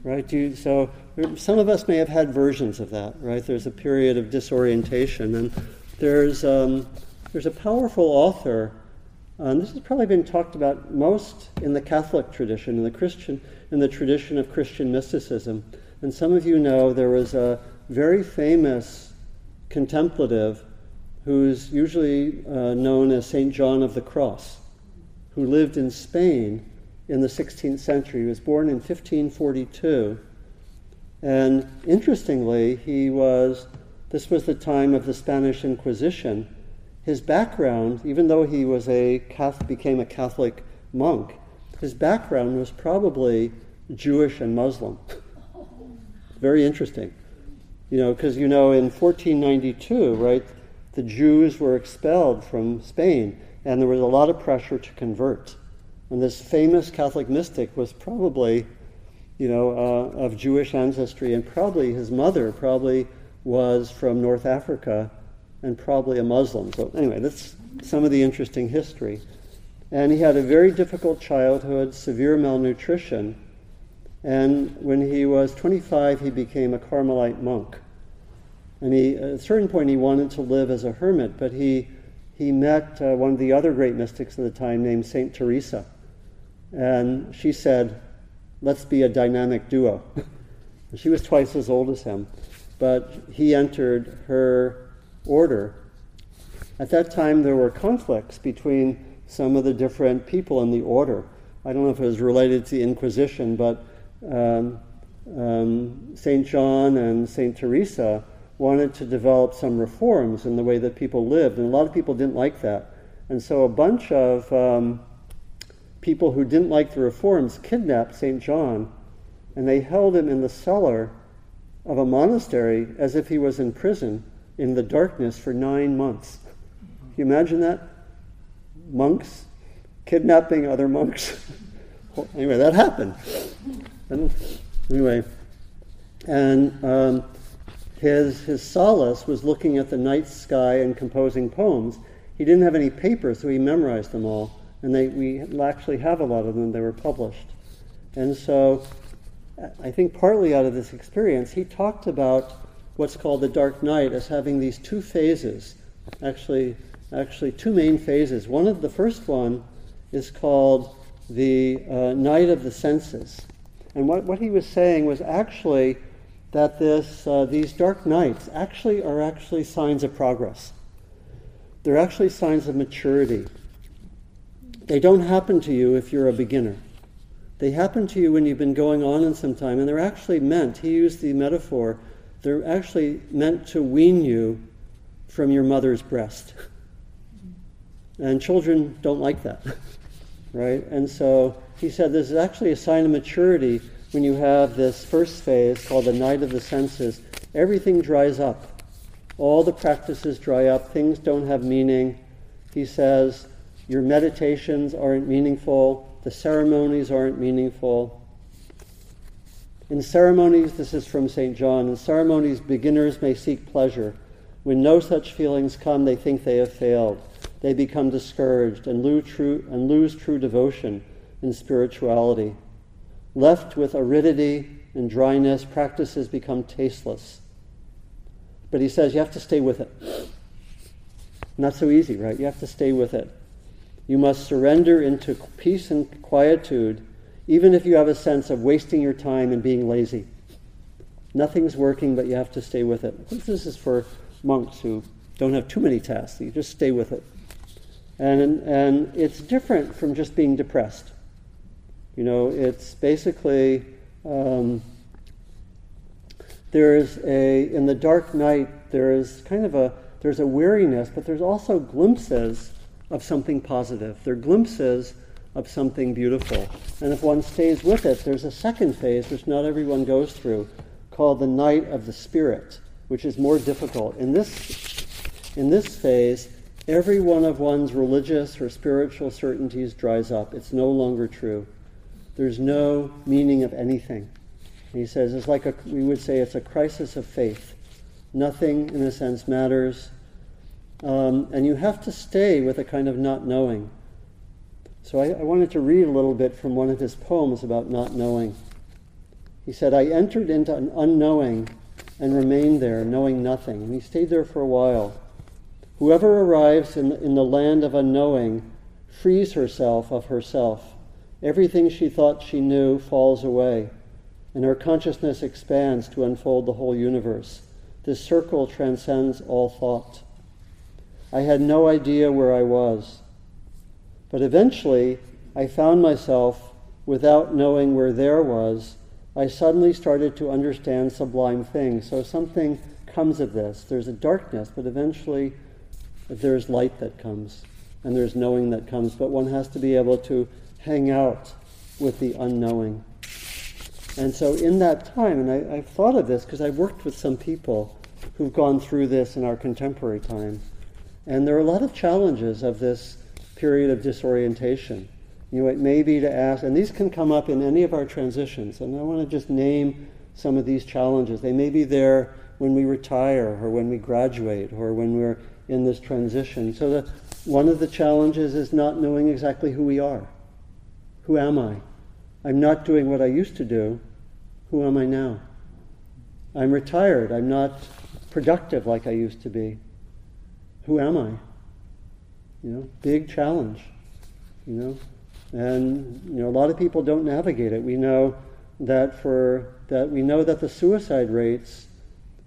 right? You, so some of us may have had versions of that, right? There's a period of disorientation, and there's um, there's a powerful author. and this has probably been talked about most in the Catholic tradition, in the Christian, in the tradition of Christian mysticism. And some of you know there was a very famous contemplative who's usually uh, known as Saint John of the Cross, who lived in Spain in the 16th century. He was born in 1542 and interestingly, he was, this was the time of the Spanish Inquisition. His background, even though he was a Catholic, became a Catholic monk, his background was probably Jewish and Muslim. Very interesting. You know, because you know, in 1492, right, the Jews were expelled from Spain, and there was a lot of pressure to convert. And this famous Catholic mystic was probably you know, uh, of Jewish ancestry, and probably his mother probably was from North Africa and probably a Muslim. So, anyway, that's some of the interesting history. And he had a very difficult childhood, severe malnutrition, and when he was 25, he became a Carmelite monk. And he, at a certain point, he wanted to live as a hermit, but he, he met uh, one of the other great mystics of the time named St. Teresa. And she said, let's be a dynamic duo. she was twice as old as him, but he entered her order. At that time, there were conflicts between some of the different people in the order. I don't know if it was related to the Inquisition, but um, um, St. John and St. Teresa wanted to develop some reforms in the way that people lived, and a lot of people didn't like that. And so a bunch of um, people who didn't like the reforms kidnapped St. John and they held him in the cellar of a monastery as if he was in prison in the darkness for nine months. Can you imagine that? Monks kidnapping other monks. anyway, that happened. And anyway, and um, his, his solace was looking at the night sky and composing poems. He didn't have any paper, so he memorized them all and they, we actually have a lot of them. They were published. And so I think partly out of this experience, he talked about what's called the dark night as having these two phases, actually, actually two main phases. One of the first one is called the uh, night of the senses. And what, what he was saying was actually that this, uh, these dark nights actually are actually signs of progress. They're actually signs of maturity. They don't happen to you if you're a beginner. They happen to you when you've been going on in some time, and they're actually meant, he used the metaphor, they're actually meant to wean you from your mother's breast. And children don't like that, right? And so he said this is actually a sign of maturity when you have this first phase called the night of the senses. Everything dries up. All the practices dry up. Things don't have meaning. He says, your meditations aren't meaningful, the ceremonies aren't meaningful. In ceremonies, this is from St. John, in ceremonies, beginners may seek pleasure. When no such feelings come, they think they have failed. They become discouraged and lose true, and lose true devotion in spirituality. Left with aridity and dryness, practices become tasteless. But he says you have to stay with it. Not so easy, right? You have to stay with it. You must surrender into peace and quietude, even if you have a sense of wasting your time and being lazy. Nothing's working, but you have to stay with it. This is for monks who don't have too many tasks. You just stay with it. And, and it's different from just being depressed. You know, it's basically um, there is a in the dark night there is kind of a there's a weariness, but there's also glimpses of something positive. They're glimpses of something beautiful. And if one stays with it, there's a second phase which not everyone goes through called the night of the spirit, which is more difficult. In this, in this phase, every one of one's religious or spiritual certainties dries up. It's no longer true. There's no meaning of anything. And he says it's like a, we would say it's a crisis of faith. Nothing, in a sense, matters. Um, and you have to stay with a kind of not knowing. So I, I wanted to read a little bit from one of his poems about not knowing. He said, I entered into an unknowing and remained there, knowing nothing. And he stayed there for a while. Whoever arrives in, in the land of unknowing frees herself of herself. Everything she thought she knew falls away, and her consciousness expands to unfold the whole universe. This circle transcends all thought. I had no idea where I was. But eventually, I found myself, without knowing where there was, I suddenly started to understand sublime things. So something comes of this. There's a darkness, but eventually there's light that comes, and there's knowing that comes. But one has to be able to hang out with the unknowing. And so, in that time, and I, have thought of this because I've worked with some people who've gone through this in our contemporary time. And there are a lot of challenges of this period of disorientation. You know, it may be to ask, and these can come up in any of our transitions, and I want to just name some of these challenges. They may be there when we retire, or when we graduate, or when we're in this transition. So, the, one of the challenges is not knowing exactly who we are. Who am I? I'm not doing what I used to do. Who am I now? I'm retired. I'm not productive like I used to be who am I? You know, big challenge. You know, and you know a lot of people don't navigate it. We know that for that we know that the suicide rates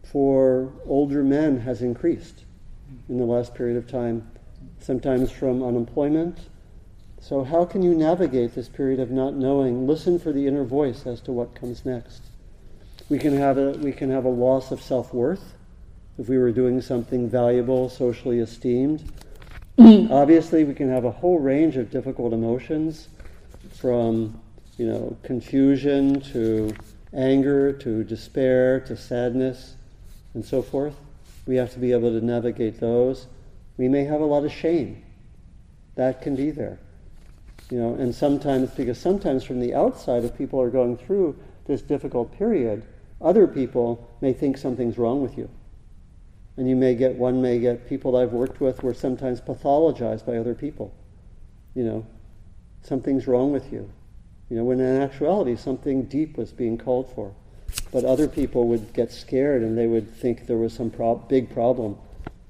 for older men has increased in the last period of time, sometimes from unemployment. So how can you navigate this period of not knowing? Listen for the inner voice as to what comes next. We can have a we can have a loss of self-worth if we were doing something valuable, socially esteemed. Obviously, we can have a whole range of difficult emotions from, you know, confusion to anger to despair to sadness and so forth. We have to be able to navigate those. We may have a lot of shame. That can be there. You know, and sometimes, because sometimes from the outside, if people are going through this difficult period, other people may think something's wrong with you. And you may get, one may get people that I've worked with were sometimes pathologized by other people. You know, something's wrong with you. You know, when in actuality something deep was being called for. But other people would get scared and they would think there was some big problem,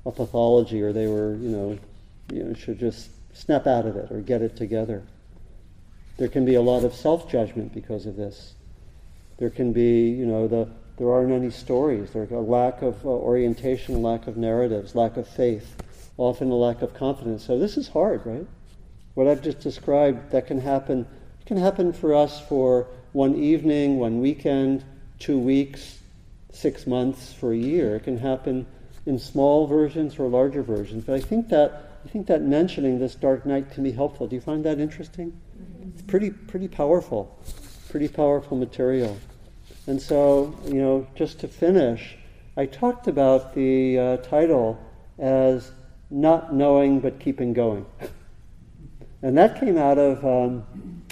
a pathology, or they were, you know, you know, should just snap out of it or get it together. There can be a lot of self judgment because of this. There can be, you know, the, there aren't any stories. There's a lack of uh, orientation, lack of narratives, lack of faith, often a lack of confidence. So this is hard, right? What I've just described, that can happen, It can happen for us for one evening, one weekend, two weeks, six months, for a year. It can happen in small versions or larger versions. But I think that I think that mentioning this dark night can be helpful. Do you find that interesting? It's pretty pretty powerful, pretty powerful material. And so, you know, just to finish, I talked about the uh, title as Not Knowing But Keeping Going. and that came out of, um,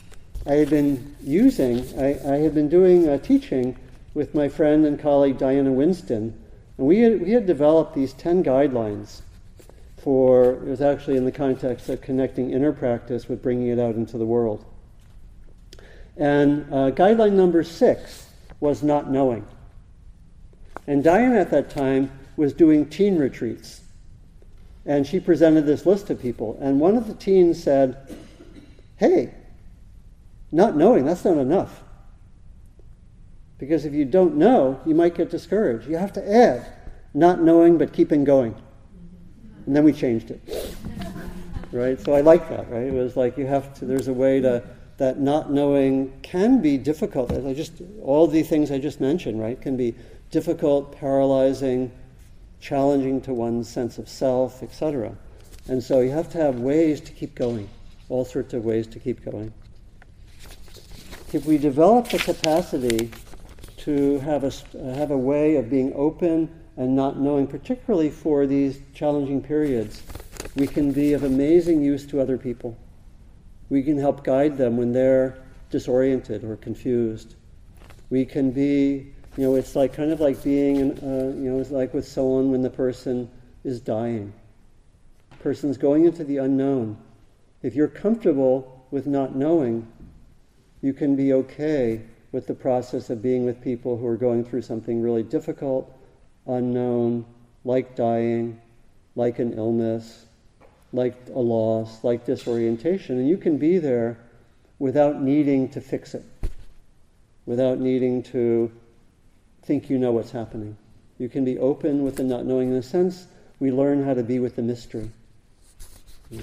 I had been using, I, I had been doing a teaching with my friend and colleague Diana Winston, and we had, we had developed these 10 guidelines for, it was actually in the context of connecting inner practice with bringing it out into the world. And uh, guideline number six was not knowing. And Diana at that time was doing teen retreats. And she presented this list to people. And one of the teens said, Hey, not knowing, that's not enough. Because if you don't know, you might get discouraged. You have to add not knowing but keeping going. And then we changed it. Right? So I like that, right? It was like you have to, there's a way to that not knowing can be difficult. I just all the things I just mentioned, right, can be difficult, paralyzing, challenging to one's sense of self, etc. And so you have to have ways to keep going, all sorts of ways to keep going. If we develop the capacity to have a, have a way of being open and not knowing, particularly for these challenging periods, we can be of amazing use to other people. We can help guide them when they're disoriented or confused. We can be, you know, it's like kind of like being, uh, you know, it's like with someone when the person is dying. Person's going into the unknown. If you're comfortable with not knowing, you can be okay with the process of being with people who are going through something really difficult, unknown, like dying, like an illness, like a loss, like disorientation. And you can be there without needing to fix it, without needing to think you know what's happening. You can be open with the not knowing. In a sense, we learn how to be with the mystery, you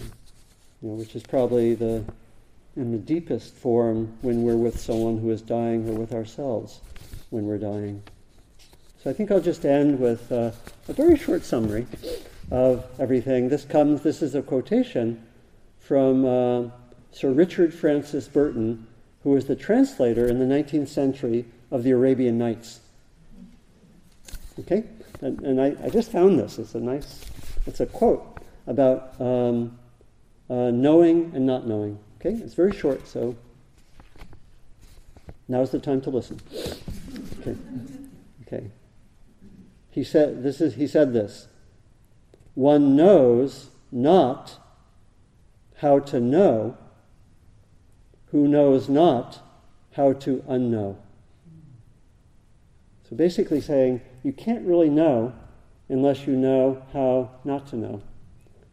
know, which is probably the in the deepest form when we're with someone who is dying or with ourselves when we're dying. So I think I'll just end with uh, a very short summary of everything. This comes, this is a quotation from uh, Sir Richard Francis Burton, who was the translator in the 19th century of the Arabian Nights. Okay? And, and I, I, just found this. It's a nice, it's a quote about um, uh, knowing and not knowing. Okay, it's very short, so now's the time to listen. Okay. Okay. He said this is he said this. One knows not how to know who knows not how to unknow. So basically saying you can't really know unless you know how not to know,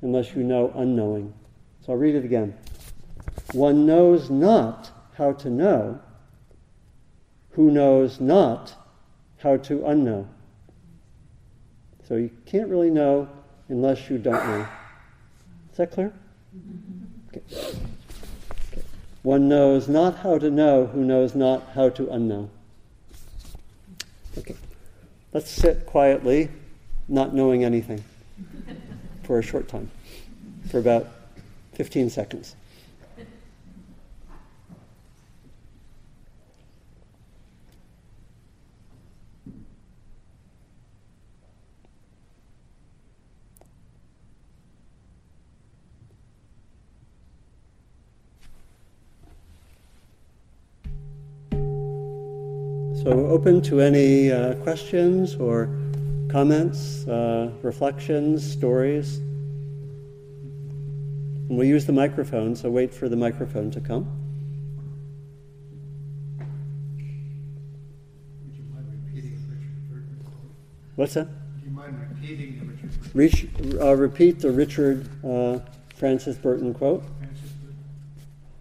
unless you know unknowing. So I'll read it again. One knows not how to know who knows not how to unknow. So you can't really know unless you don't know. Is that clear? Okay. okay. One knows not how to know who knows not how to unknow. Okay. Let's sit quietly, not knowing anything, for a short time, for about 15 seconds. So, we're open to any uh, questions or comments, uh, reflections, stories. And we'll use the microphone, so wait for the microphone to come. Would you mind repeating Richard What's that? Would you mind repeating the Richard Burton? Reach, uh, repeat the Richard uh, Francis Burton quote. Francis Burton?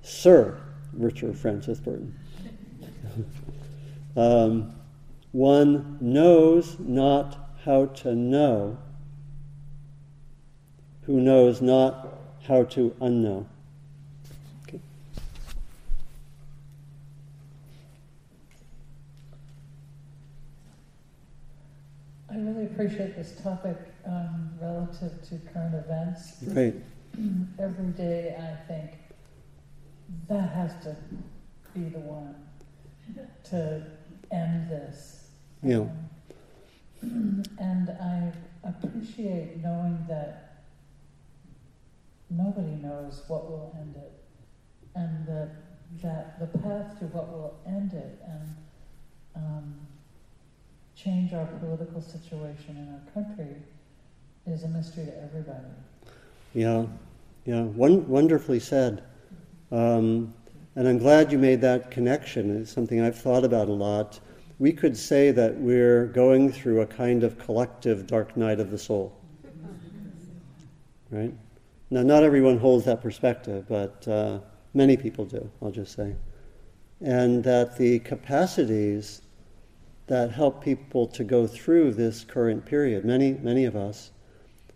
Sir Richard Francis Burton. Um, one knows not how to know who knows not how to unknow. Okay. I really appreciate this topic um, relative to current events. Right. Every day I think that has to be the one to end this. Yeah. Um, and I appreciate knowing that nobody knows what will end it, and that that the path to what will end it and um, change our political situation in our country is a mystery to everybody. Yeah, yeah, One, wonderfully said. Um, and I'm glad you made that connection. It's something I've thought about a lot. We could say that we're going through a kind of collective dark night of the soul. Right? Now, not everyone holds that perspective, but uh, many people do, I'll just say. And that the capacities that help people to go through this current period, many, many of us,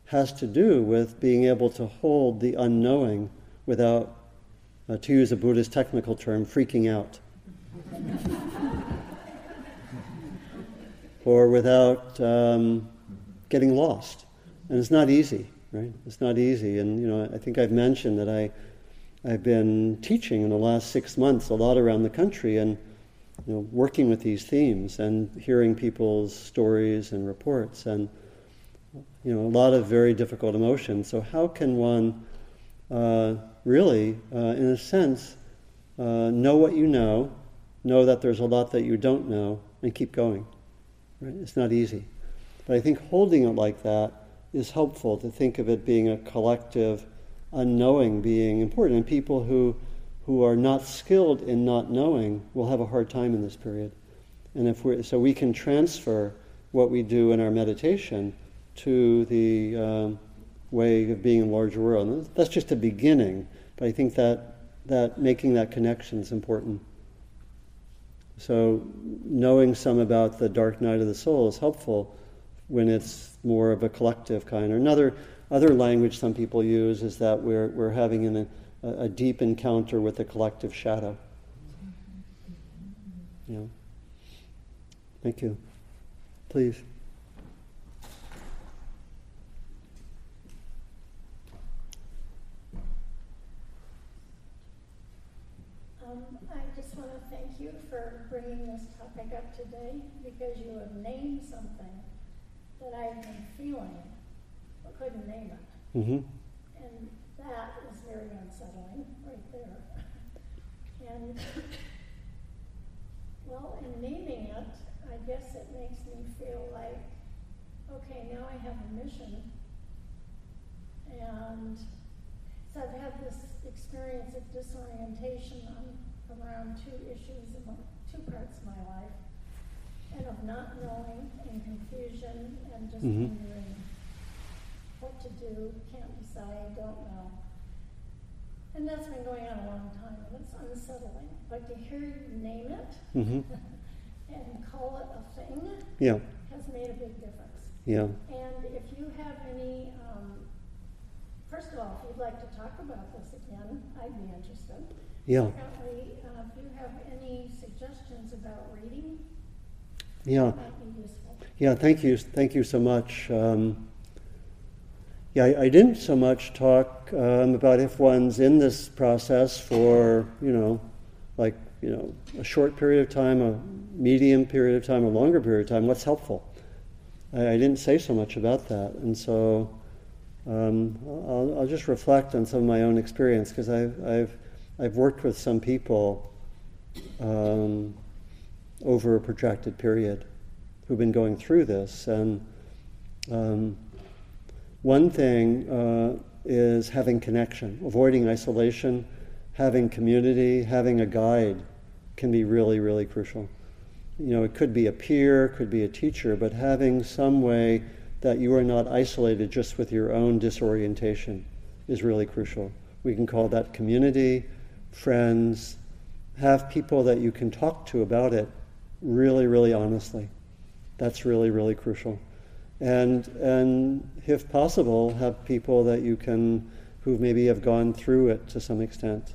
has to do with being able to hold the unknowing without uh, to use a Buddhist technical term, freaking out. or without um, getting lost. And it's not easy. right? It's not easy. And, you know, I think I've mentioned that I, I've been teaching in the last six months a lot around the country and, you know, working with these themes and hearing people's stories and reports and, you know, a lot of very difficult emotions. So how can one uh, really, uh, in a sense, uh, know what you know, know that there's a lot that you don't know, and keep going? Right? It's not easy. But I think holding it like that is helpful to think of it being a collective unknowing being important. And people who, who are not skilled in not knowing will have a hard time in this period. And if we so we can transfer what we do in our meditation to the um, way of being in the larger world. And that's just a beginning, but I think that, that making that connection is important. So knowing some about the dark night of the soul is helpful when it's more of a collective kind. Or another other language some people use is that we're, we're having an, a, a deep encounter with the collective shadow. Yeah. Thank you. Please. Um, I just want to thank you for bringing this topic up today because you have named something I've been feeling but couldn't name it. Mm-hmm. And that is very unsettling right there. And, well, in naming it, I guess it makes me feel like, okay, now I have a mission. And so I've had this experience of disorientation on around two issues, two parts of my life, and of not knowing and confusion and just Mhm. wondering what to do, can't decide, don't know. And that's been going on a long time, and it's unsettling. But to hear you name it Mm-hmm. and call it a thing Yeah. has made a big difference. Yeah. And if you have any, um, first of all, if you'd like to talk about this again, I'd be interested. Yeah uh, if you have any suggestions about reading, Yeah. Yeah, thank you, thank you so much. Um, yeah, I, I didn't so much talk um, about if one's in this process for, you know, like, you know, a short period of time, a medium period of time, a longer period of time, what's helpful. I, I didn't say so much about that. And so um, I'll, I'll just reflect on some of my own experience because I've, I've, I've worked with some people um, over a protracted period who've been going through this. And um, one thing uh, is having connection, avoiding isolation, having community, having a guide can be really, really crucial. You know, it could be a peer, could be a teacher, but having some way that you are not isolated just with your own disorientation is really crucial. We can call that community, friends, have people that you can talk to about it really, really honestly. That's really, really crucial. And, and if possible, have people that you can, who maybe have gone through it to some extent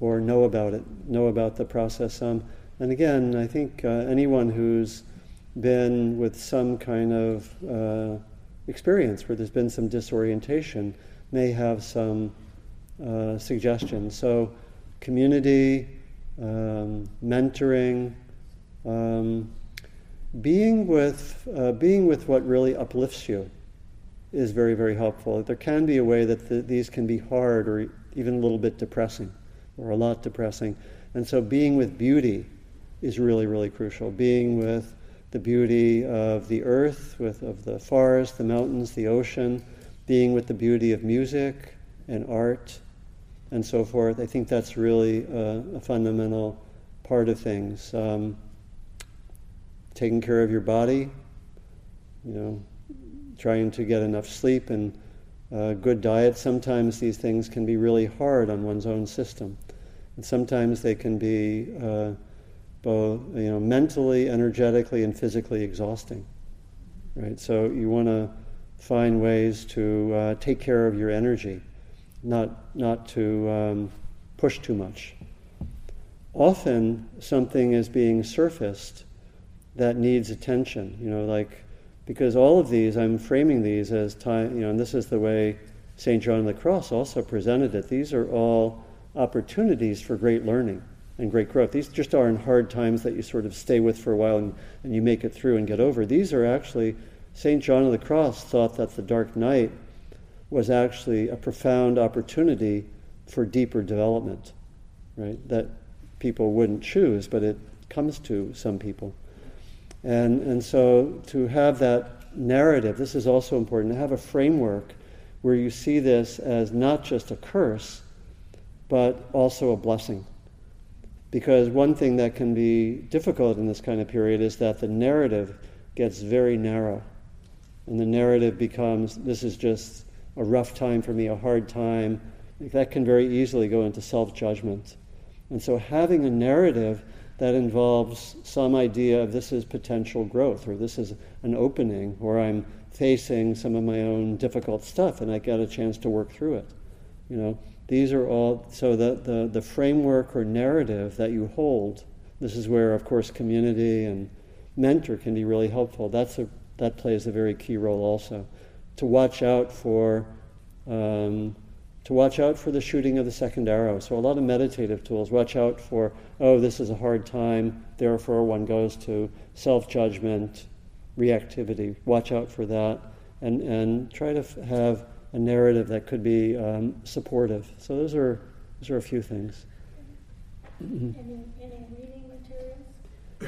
or know about it, know about the process. Um, and again, I think uh, anyone who's been with some kind of uh, experience where there's been some disorientation may have some uh, suggestions. So, community, um, mentoring, um, being with uh, being with what really uplifts you is very very helpful. There can be a way that the, these can be hard or even a little bit depressing, or a lot depressing, and so being with beauty is really really crucial. Being with the beauty of the earth, with of the forest, the mountains, the ocean, being with the beauty of music and art, and so forth. I think that's really a, a fundamental part of things. Um, taking care of your body, you know, trying to get enough sleep and uh, good diet. Sometimes these things can be really hard on one's own system, and sometimes they can be uh, both, you know, mentally, energetically, and physically exhausting. Right. So you want to find ways to uh, take care of your energy, not not to um, push too much. Often something is being surfaced that needs attention. You know, like because all of these, I'm framing these as time, you know, and this is the way St. John of the Cross also presented it. These are all opportunities for great learning and great growth. These just aren't hard times that you sort of stay with for a while and, and you make it through and get over. These are actually, St. John of the Cross thought that the dark night was actually a profound opportunity for deeper development, right? That people wouldn't choose, but it comes to some people. And, and so to have that narrative, this is also important, to have a framework where you see this as not just a curse, but also a blessing. Because one thing that can be difficult in this kind of period is that the narrative gets very narrow. And the narrative becomes this is just a rough time for me, a hard time. That can very easily go into self judgment. And so having a narrative that involves some idea of this is potential growth or this is an opening or I'm facing some of my own difficult stuff and I get a chance to work through it. You know, these are all so the, the, the framework or narrative that you hold, this is where of course community and mentor can be really helpful. That's a that plays a very key role also. To watch out for um, to watch out for the shooting of the second arrow. So, a lot of meditative tools. Watch out for, oh, this is a hard time, therefore one goes to self judgment, reactivity. Watch out for that. And, and try to f- have a narrative that could be um, supportive. So, those are, those are a few things. Any, any reading materials?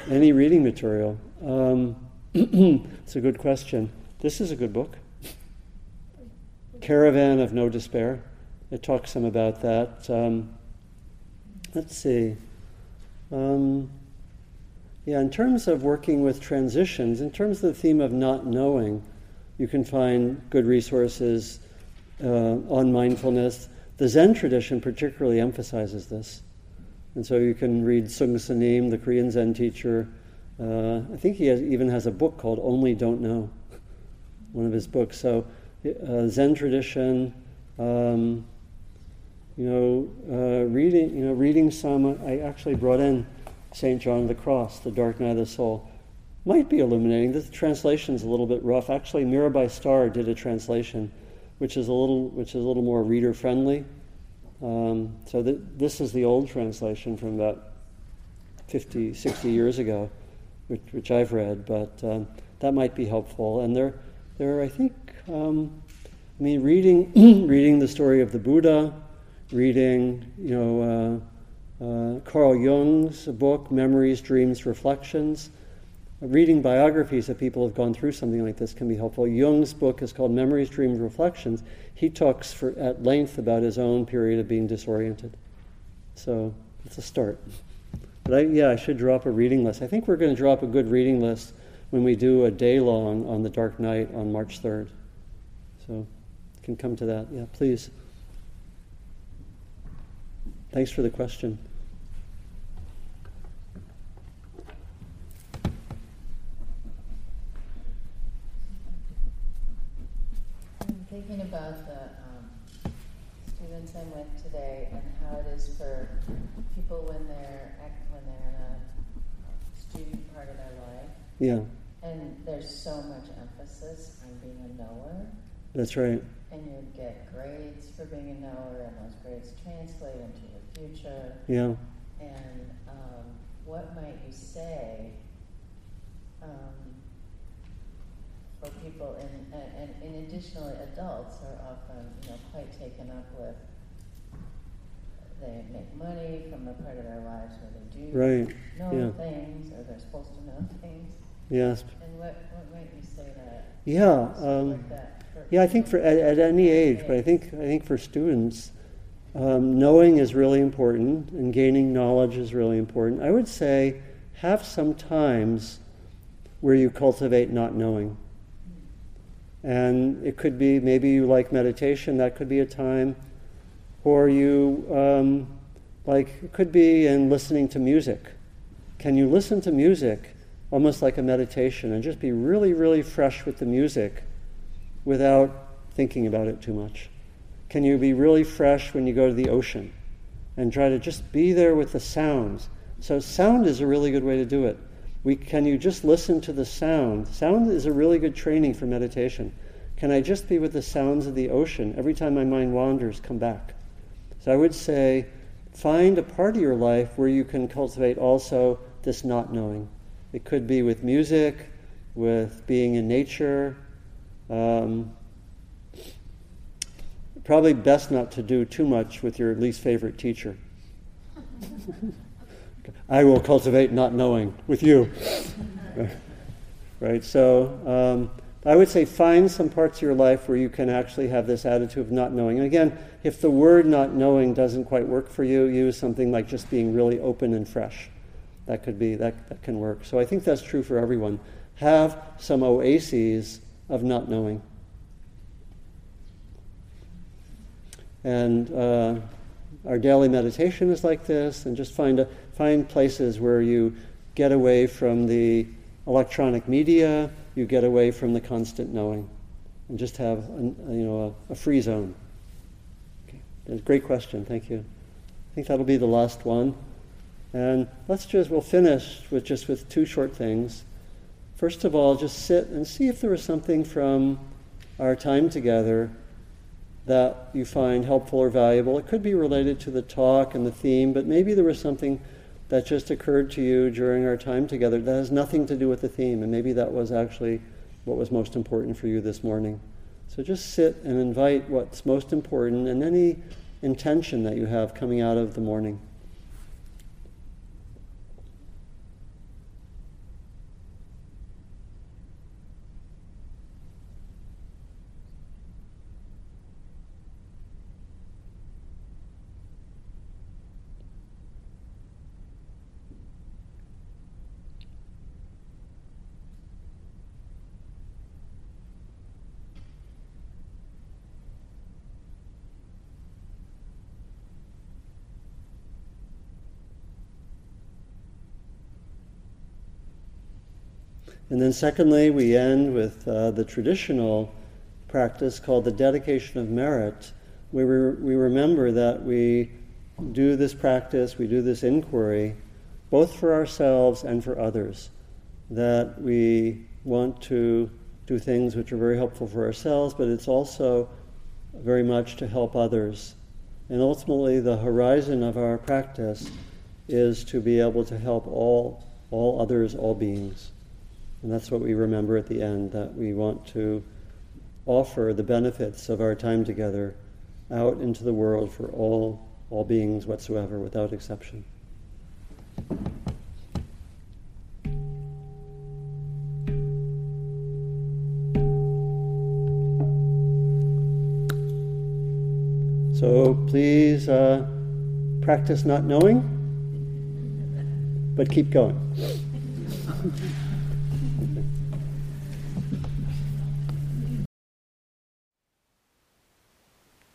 Any reading material? Um, it's a good question. This is a good book. Caravan of No Despair. It talks some about that. Um, let's see. Um, yeah, in terms of working with transitions, in terms of the theme of not knowing, you can find good resources uh, on mindfulness. The Zen tradition particularly emphasizes this. And so you can read Seung Sanim, the Korean Zen teacher. Uh, I think he has, even has a book called Only Don't Know, one of his books. So, uh, Zen tradition, um, you know, uh, reading, you know, reading some. I actually brought in Saint John of the Cross, The Dark Night of the Soul. Might be illuminating. The translation's a little bit rough. Actually, Mirabai Starr did a translation, which is a little, which is a little more reader friendly. Um, so th- this is the old translation from about 50, 60 years ago, which, which I've read, but um, that might be helpful. And there, there, I think, um, I mean, reading, reading the story of the Buddha, reading, you know, uh, uh, Carl Jung's book, Memories, Dreams, Reflections. Reading biographies of people who have gone through something like this can be helpful. Jung's book is called Memories, Dreams, Reflections. He talks for, at length about his own period of being disoriented. So it's a start. But I, yeah, I should drop a reading list. I think we're going to drop a good reading list when we do a day long on the Dark Night on March 3rd. So can come to that. Yeah, please. Thanks for the question. I'm thinking about the um, students I'm with today and how it is for people when they're when they're in a student part of their life. Yeah, And there's so much emphasis on being a knower, that's right. and you get grades for being a knower, and those grades translate into your future. Yeah, And um, what might you say um, for people, and, and, and additionally, adults are often, you know, quite taken up with. They make money from the part of their lives where they do right. know Yeah. things, or they're supposed to know things. Yes. And what, what might you say that? Yeah. Um, that yeah, I think for at, at any age, but I think I think for students, um, knowing is really important, and gaining knowledge is really important. I would say have some times where you cultivate not knowing. And it could be maybe you like meditation, that could be a time. Or you, um, like, it could be in listening to music. Can you listen to music almost like a meditation and just be really, really fresh with the music without thinking about it too much? Can you be really fresh when you go to the ocean and try to just be there with the sounds? So, sound is a really good way to do it. we, can you just listen to the sound? Sound is a really good training for meditation. Can I just be with the sounds of the ocean? Every time my mind wanders, come back. So I would say, find a part of your life where you can cultivate also this not knowing. It could be with music, with being in nature. Um, probably best not to do too much with your least favorite teacher. I will cultivate not knowing with you. right? So um, I would say find some parts of your life where you can actually have this attitude of not knowing. And again, if the word not knowing doesn't quite work for you, use something like just being really open and fresh. That could be that, that can work. So I think that's true for everyone. Have some oases of not knowing. And uh, our daily meditation is like this, and just find a, find places where you get away from the electronic media, you get away from the constant knowing, and just have a, you know a, a free zone. Okay. Great question. Thank you. I think that'll be the last one. And let's just we'll finish with just with two short things. First of all, just sit and see if there was something from our time together that you find helpful or valuable. It could be related to the talk and the theme, but maybe there was something that just occurred to you during our time together that has nothing to do with the theme, and maybe that was actually what was most important for you this morning. So just sit and invite what's most important and any intention that you have coming out of the morning. And then, secondly, we end with uh, the traditional practice called the dedication of merit, where we, we remember that we do this practice, we do this inquiry, both for ourselves and for others. That we want to do things which are very helpful for ourselves, but it's also very much to help others. And ultimately, the horizon of our practice is to be able to help all, all others, all beings. And that's what we remember at the end that we want to offer the benefits of our time together out into the world for all, all beings whatsoever, without exception. So please uh, practice not knowing, but keep going.